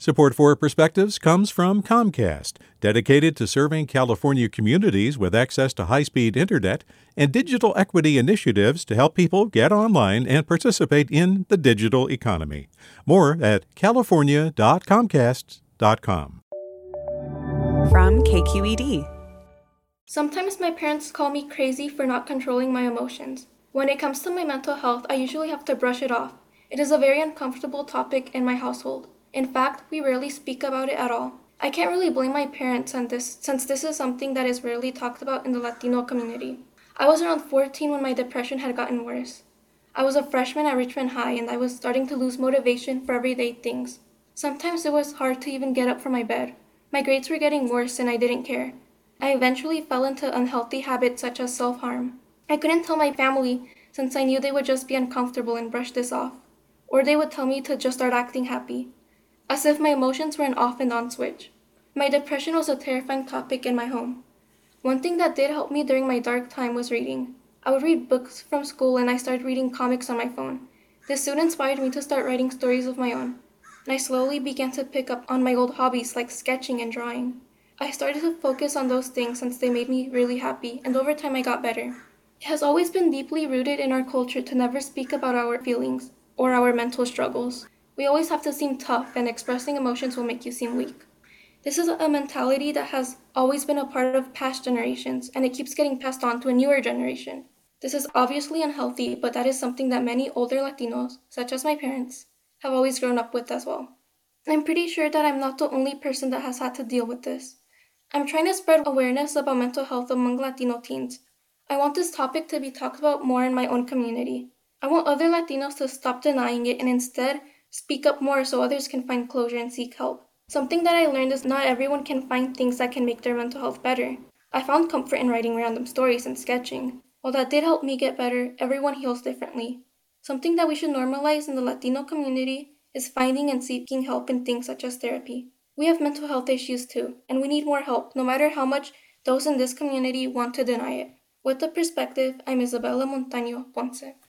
Support for Perspectives comes from Comcast, dedicated to serving California communities with access to high speed internet and digital equity initiatives to help people get online and participate in the digital economy. More at california.comcast.com. From KQED. Sometimes my parents call me crazy for not controlling my emotions. When it comes to my mental health, I usually have to brush it off. It is a very uncomfortable topic in my household. In fact, we rarely speak about it at all. I can't really blame my parents on this since this is something that is rarely talked about in the Latino community. I was around 14 when my depression had gotten worse. I was a freshman at Richmond High and I was starting to lose motivation for everyday things. Sometimes it was hard to even get up from my bed. My grades were getting worse and I didn't care. I eventually fell into unhealthy habits such as self harm. I couldn't tell my family since I knew they would just be uncomfortable and brush this off. Or they would tell me to just start acting happy as if my emotions were an off and on switch. My depression was a terrifying topic in my home. One thing that did help me during my dark time was reading. I would read books from school and I started reading comics on my phone. This soon inspired me to start writing stories of my own, and I slowly began to pick up on my old hobbies like sketching and drawing. I started to focus on those things since they made me really happy, and over time I got better. It has always been deeply rooted in our culture to never speak about our feelings or our mental struggles. We always have to seem tough, and expressing emotions will make you seem weak. This is a mentality that has always been a part of past generations, and it keeps getting passed on to a newer generation. This is obviously unhealthy, but that is something that many older Latinos, such as my parents, have always grown up with as well. I'm pretty sure that I'm not the only person that has had to deal with this. I'm trying to spread awareness about mental health among Latino teens. I want this topic to be talked about more in my own community. I want other Latinos to stop denying it and instead speak up more so others can find closure and seek help. Something that I learned is not everyone can find things that can make their mental health better. I found comfort in writing random stories and sketching. While that did help me get better, everyone heals differently. Something that we should normalize in the Latino community is finding and seeking help in things such as therapy. We have mental health issues too, and we need more help, no matter how much those in this community want to deny it. With the perspective, I'm Isabella Montaño Ponce.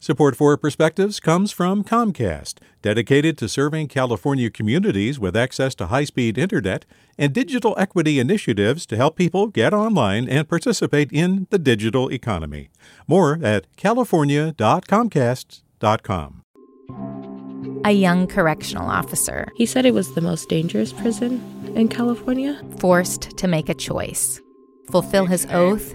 Support for Perspectives comes from Comcast, dedicated to serving California communities with access to high speed internet and digital equity initiatives to help people get online and participate in the digital economy. More at california.comcast.com. A young correctional officer. He said it was the most dangerous prison in California. Forced to make a choice fulfill his oath